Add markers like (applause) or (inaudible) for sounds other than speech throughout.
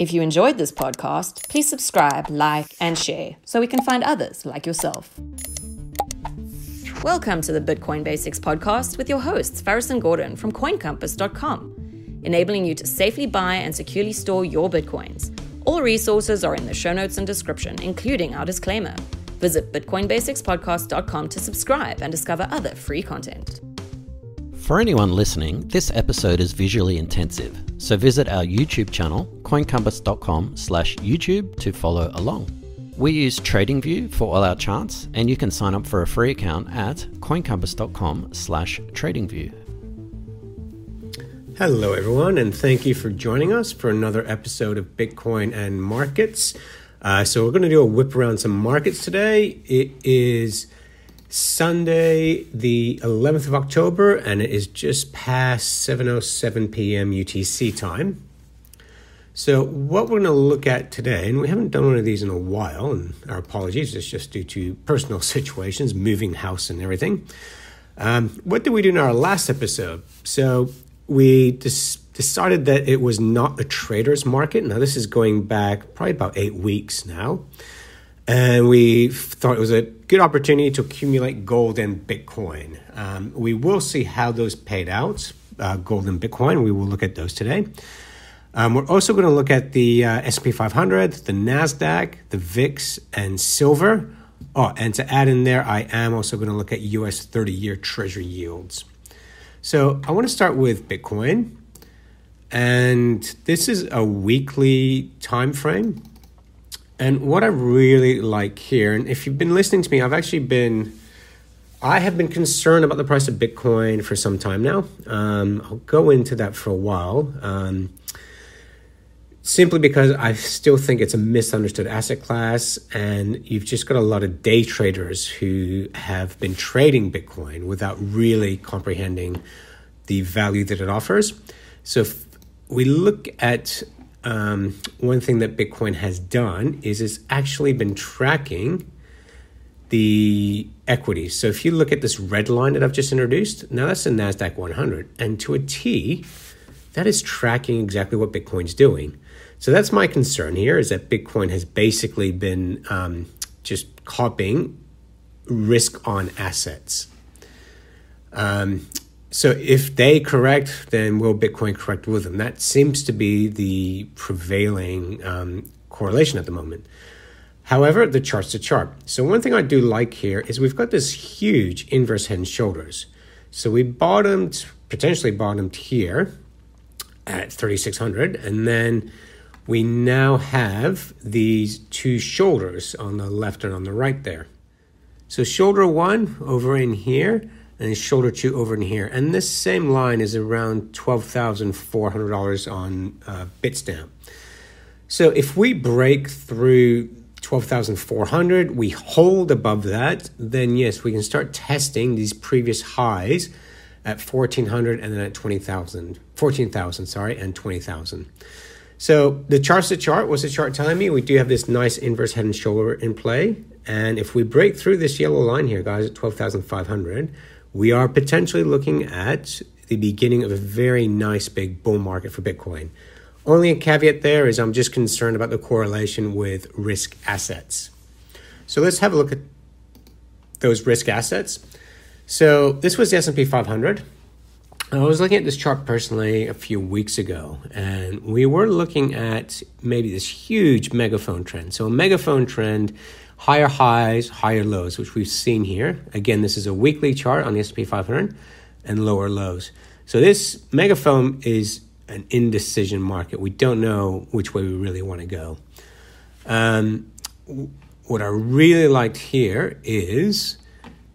If you enjoyed this podcast, please subscribe, like, and share so we can find others like yourself. Welcome to the Bitcoin Basics podcast with your hosts, Faris and Gordon from CoinCompass.com, enabling you to safely buy and securely store your Bitcoins. All resources are in the show notes and description, including our disclaimer. Visit BitcoinBasicsPodcast.com to subscribe and discover other free content. For anyone listening, this episode is visually intensive, so visit our YouTube channel, coincompass.com slash YouTube to follow along. We use TradingView for all our charts, and you can sign up for a free account at coincompass.com slash tradingview. Hello, everyone, and thank you for joining us for another episode of Bitcoin and Markets. Uh, so, we're going to do a whip around some markets today. It is Sunday, the 11th of October, and it is just past 7:07 p.m. UTC time. So, what we're going to look at today, and we haven't done one of these in a while, and our apologies, it's just due to personal (laughs) situations, moving house and everything. Um, what did we do in our last episode? So, we dis- decided that it was not a trader's market. Now, this is going back probably about eight weeks now. And we thought it was a good opportunity to accumulate gold and Bitcoin. Um, we will see how those paid out, uh, gold and Bitcoin. We will look at those today. Um, we're also going to look at the uh, S&P 500, the Nasdaq, the VIX, and silver. Oh, and to add in there, I am also going to look at U.S. 30-year Treasury yields. So I want to start with Bitcoin, and this is a weekly time frame. And what I really like here, and if you've been listening to me, I've actually been, I have been concerned about the price of Bitcoin for some time now. Um, I'll go into that for a while. Um, simply because I still think it's a misunderstood asset class, and you've just got a lot of day traders who have been trading Bitcoin without really comprehending the value that it offers. So, if we look at um, one thing that Bitcoin has done is it's actually been tracking the equities. So if you look at this red line that I've just introduced, now that's the NASDAQ 100. And to a T, that is tracking exactly what Bitcoin's doing. So that's my concern here is that Bitcoin has basically been um, just copying risk on assets. Um, so if they correct, then will Bitcoin correct with them? That seems to be the prevailing um, correlation at the moment. However, the chart's a chart. So one thing I do like here is we've got this huge inverse head and shoulders. So we bottomed, potentially bottomed here at 3600, and then we now have these two shoulders on the left and on the right there. So shoulder one over in here and shoulder two over in here. And this same line is around $12,400 on uh, Bitstamp. So if we break through 12,400, we hold above that, then yes, we can start testing these previous highs at 1400 and then at 20,000, 14,000, sorry, and 20,000. So the chart's the chart. What's the chart telling me? We do have this nice inverse head and shoulder in play. And if we break through this yellow line here, guys, at 12,500, we are potentially looking at the beginning of a very nice big bull market for Bitcoin. Only a caveat there is I'm just concerned about the correlation with risk assets. So let's have a look at those risk assets. So this was the S&P 500. I was looking at this chart personally a few weeks ago, and we were looking at maybe this huge megaphone trend. So a megaphone trend higher highs, higher lows, which we've seen here. Again, this is a weekly chart on the S&P 500 and lower lows. So this megaphone is an indecision market. We don't know which way we really want to go. Um, what I really liked here is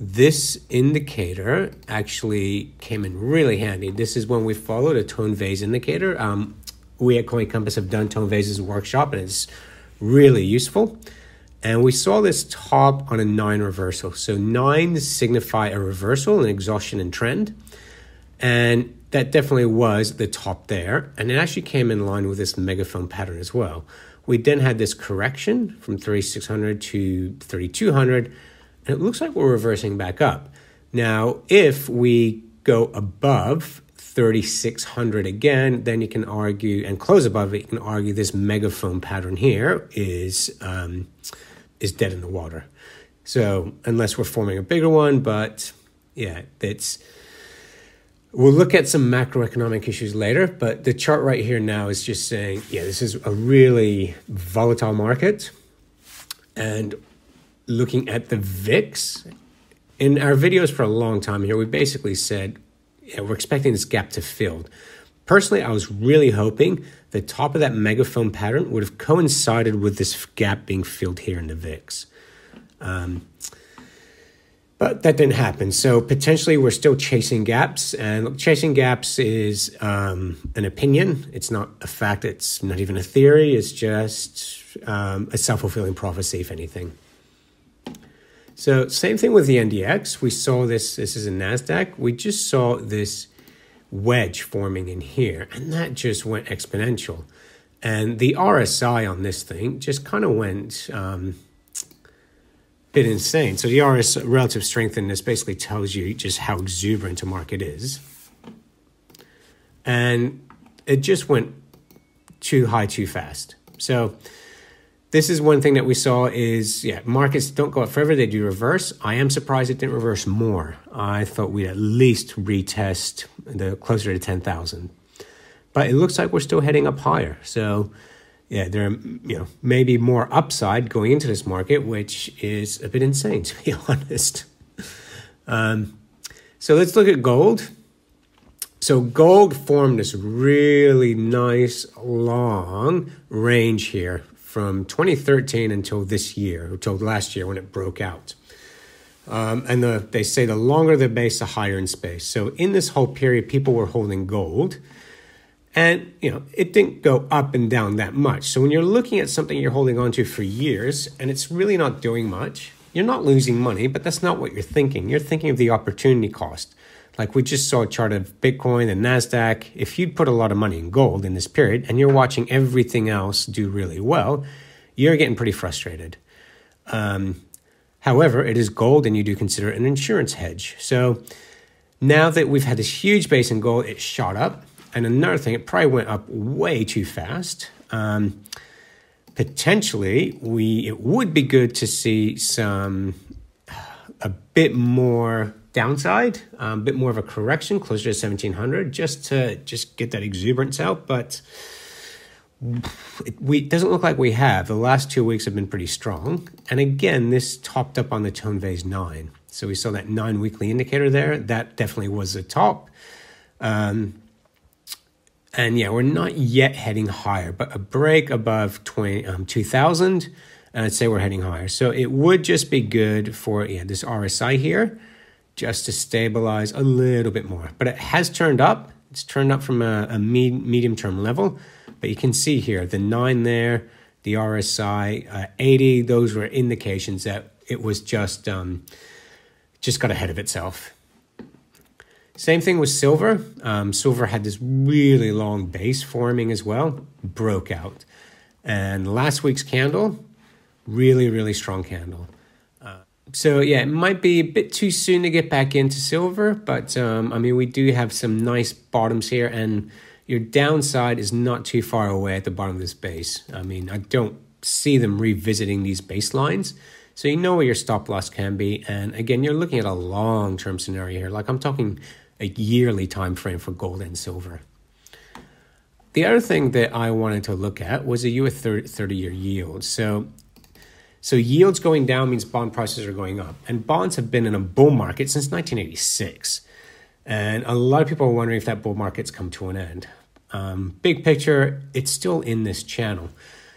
this indicator actually came in really handy. This is when we followed a Tone Vays indicator. Um, we at Coin Compass have done Tone Vays's workshop, and it's really useful. And we saw this top on a nine reversal. So nines signify a reversal, an exhaustion and trend. And that definitely was the top there. And it actually came in line with this megaphone pattern as well. We then had this correction from 3600 to 3200. And it looks like we're reversing back up. Now, if we go above 3600 again, then you can argue and close above it. You can argue this megaphone pattern here is um, is dead in the water. So unless we're forming a bigger one, but yeah, it's. We'll look at some macroeconomic issues later, but the chart right here now is just saying, yeah, this is a really volatile market. And looking at the VIX, in our videos for a long time here, we basically said yeah, we're expecting this gap to fill. Personally, I was really hoping the top of that megaphone pattern would have coincided with this gap being filled here in the VIX. Um, but that didn't happen. So potentially we're still chasing gaps. And chasing gaps is um, an opinion. It's not a fact. It's not even a theory. It's just um, a self fulfilling prophecy, if anything. So same thing with the NDX. We saw this, this is a NASDAQ. We just saw this wedge forming in here, and that just went exponential. And the RSI on this thing just kind of went um, bit insane. So the RS relative strength in this basically tells you just how exuberant a market is. And it just went too high too fast. So this is one thing that we saw is yeah markets don't go up forever they do reverse. I am surprised it didn't reverse more. I thought we'd at least retest the closer to 10000 but it looks like we're still heading up higher. So yeah there are you know maybe more upside going into this market which is a bit insane (laughs) to be honest. Um, so let's look at gold. So gold formed this really nice long range here from 2013 until this year, until last year when it broke out. Um, and the, they say the longer the base, the higher in space. So in this whole period, people were holding gold, and you know it didn't go up and down that much. So when you're looking at something you're holding onto for years and it's really not doing much, you're not losing money, but that's not what you're thinking. You're thinking of the opportunity cost. Like we just saw a chart of Bitcoin and NASDAQ. If you'd put a lot of money in gold in this period and you're watching everything else do really well, you're getting pretty frustrated. Um, however, it is gold and you do consider it an insurance hedge. So now that we've had this huge base in gold, it shot up. And another thing, it probably went up way too fast. Um, potentially, we it would be good to see some a bit more downside, um, a bit more of a correction, closer to 1700, just to just get that exuberance out. But it, we, doesn't look like we have. The last two weeks have been pretty strong. And again, this topped up on the Tone Vays 9. So we saw that nine weekly indicator there. That definitely was a top. Um, and yeah, we're not yet heading higher, but a break above 20, um, 2000, and I'd say we're heading higher. So it would just be good for yeah, this RSI here just to stabilize a little bit more. But it has turned up. It's turned up from a, a medium term level. But you can see here the nine there, the RSI uh, 80, those were indications that it was just um, just got ahead of itself. Same thing with silver. Um, silver had this really long base forming as well, broke out. And last week's candle, really, really strong candle so yeah, it might be a bit too soon to get back into silver, but um, I mean we do have some nice bottoms here, and your downside is not too far away at the bottom of this base. I mean I don't see them revisiting these baselines, so you know where your stop loss can be. And again, you're looking at a long term scenario here. Like I'm talking a yearly time frame for gold and silver. The other thing that I wanted to look at was a US 30 year yield. So so yields going down means bond prices are going up. And bonds have been in a bull market since 1986. And a lot of people are wondering if that bull market's come to an end. Um, big picture, it's still in this channel.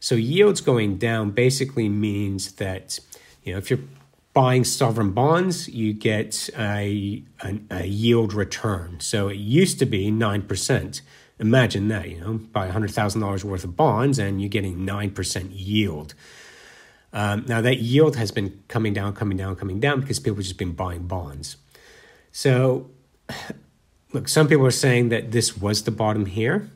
So yields going down basically means that you know if you're buying sovereign bonds, you get a, a, a yield return. So it used to be nine percent. Imagine that, you know, buy hundred thousand dollars worth of bonds and you're getting nine percent yield. Um, now that yield has been coming down, coming down, coming down because people have just been buying bonds. So, (sighs) look, some people are saying that this was the bottom here.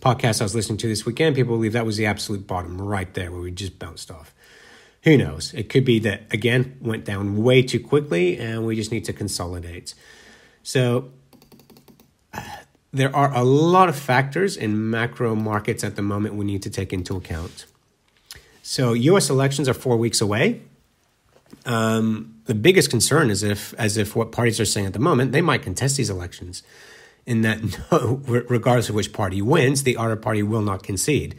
Podcast I was listening to this weekend, people believe that was the absolute bottom right there where we just bounced off. Who knows? It could be that again went down way too quickly and we just need to consolidate. So (sighs) there are a lot of factors in macro markets at the moment we need to take into account. So, US elections are four weeks away. Um, the biggest concern is if, as if what parties are saying at the moment, they might contest these elections. In that, (laughs) no, regardless of which party wins, the other party will not concede.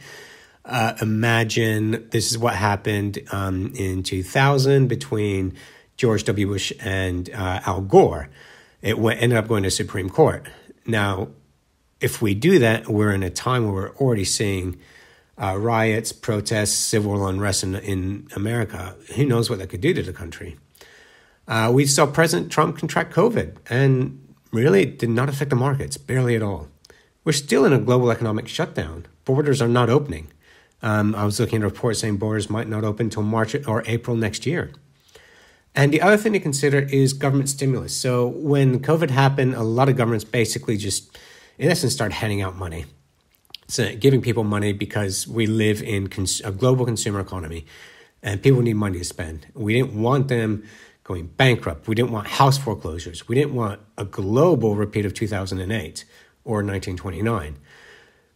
Uh, imagine this is what happened um, in 2000 between George W. Bush and uh, Al Gore. It went, ended up going to Supreme Court. Now, if we do that, we're in a time where we're already seeing uh, riots, protests, civil unrest in, in America. Who knows what that could do to the country? Uh, we saw President Trump contract COVID, and really it did not affect the markets, barely at all. We're still in a global economic shutdown. Borders are not opening. Um, I was looking at a report saying borders might not open until March or April next year. And the other thing to consider is government stimulus. So when COVID happened, a lot of governments basically just, in essence, started handing out money. Giving people money because we live in cons- a global consumer economy and people need money to spend. We didn't want them going bankrupt. We didn't want house foreclosures. We didn't want a global repeat of 2008 or 1929.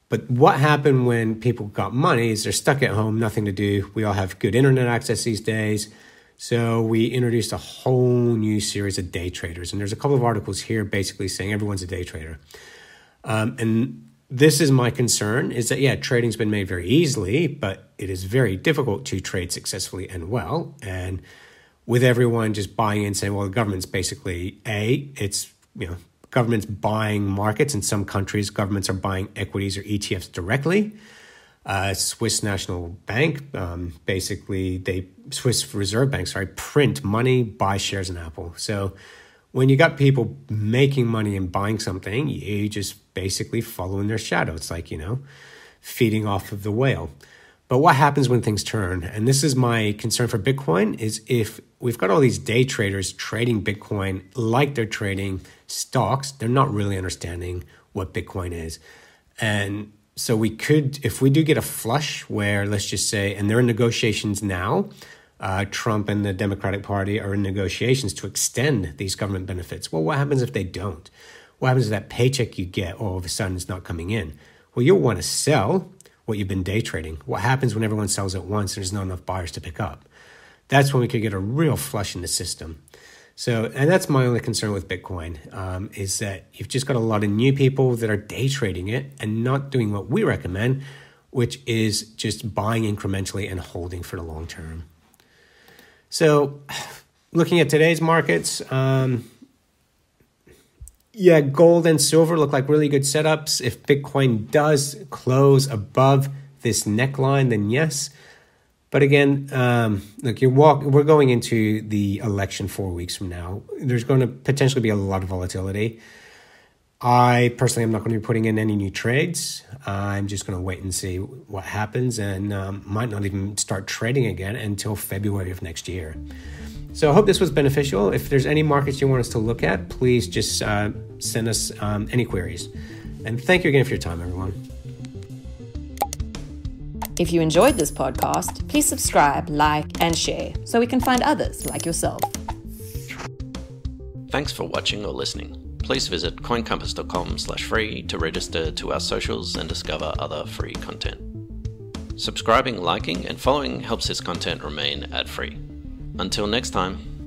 But what happened when people got money is they're stuck at home, nothing to do. We all have good internet access these days. So we introduced a whole new series of day traders. And there's a couple of articles here basically saying everyone's a day trader. Um, and this is my concern is that, yeah, trading's been made very easily, but it is very difficult to trade successfully and well. And with everyone just buying in saying, well, the government's basically A, it's, you know, governments buying markets. In some countries, governments are buying equities or ETFs directly. Uh, Swiss National Bank, um, basically, they Swiss Reserve Bank, sorry, print money, buy shares in Apple. So when you got people making money and buying something, you just basically follow in their shadow. It's like you know, feeding off of the whale. But what happens when things turn? And this is my concern for Bitcoin is if we've got all these day traders trading Bitcoin like they're trading stocks, they're not really understanding what Bitcoin is. And so we could, if we do get a flush where, let's just say, and they're in negotiations now, uh, Trump and the Democratic Party are in negotiations to extend these government benefits. Well, what happens if they don't? What happens to that paycheck you get all of a sudden is not coming in? Well, you'll want to sell what you've been day trading. What happens when everyone sells at once and there's not enough buyers to pick up? That's when we could get a real flush in the system. So, and that's my only concern with Bitcoin um, is that you've just got a lot of new people that are day trading it and not doing what we recommend, which is just buying incrementally and holding for the long term. So, (sighs) looking at today's markets, um, yeah, gold and silver look like really good setups. If Bitcoin does close above this neckline, then yes. But again, um, look, you're walk. We're going into the election four weeks from now. There's going to potentially be a lot of volatility. I personally am not going to be putting in any new trades. I'm just going to wait and see what happens, and um, might not even start trading again until February of next year. So I hope this was beneficial. If there's any markets you want us to look at, please just uh, send us um, any queries. And thank you again for your time, everyone. If you enjoyed this podcast, please subscribe, like, and share so we can find others like yourself. Thanks for watching or listening. Please visit coincompass.com slash free to register to our socials and discover other free content. Subscribing, liking, and following helps this content remain ad free. Until next time.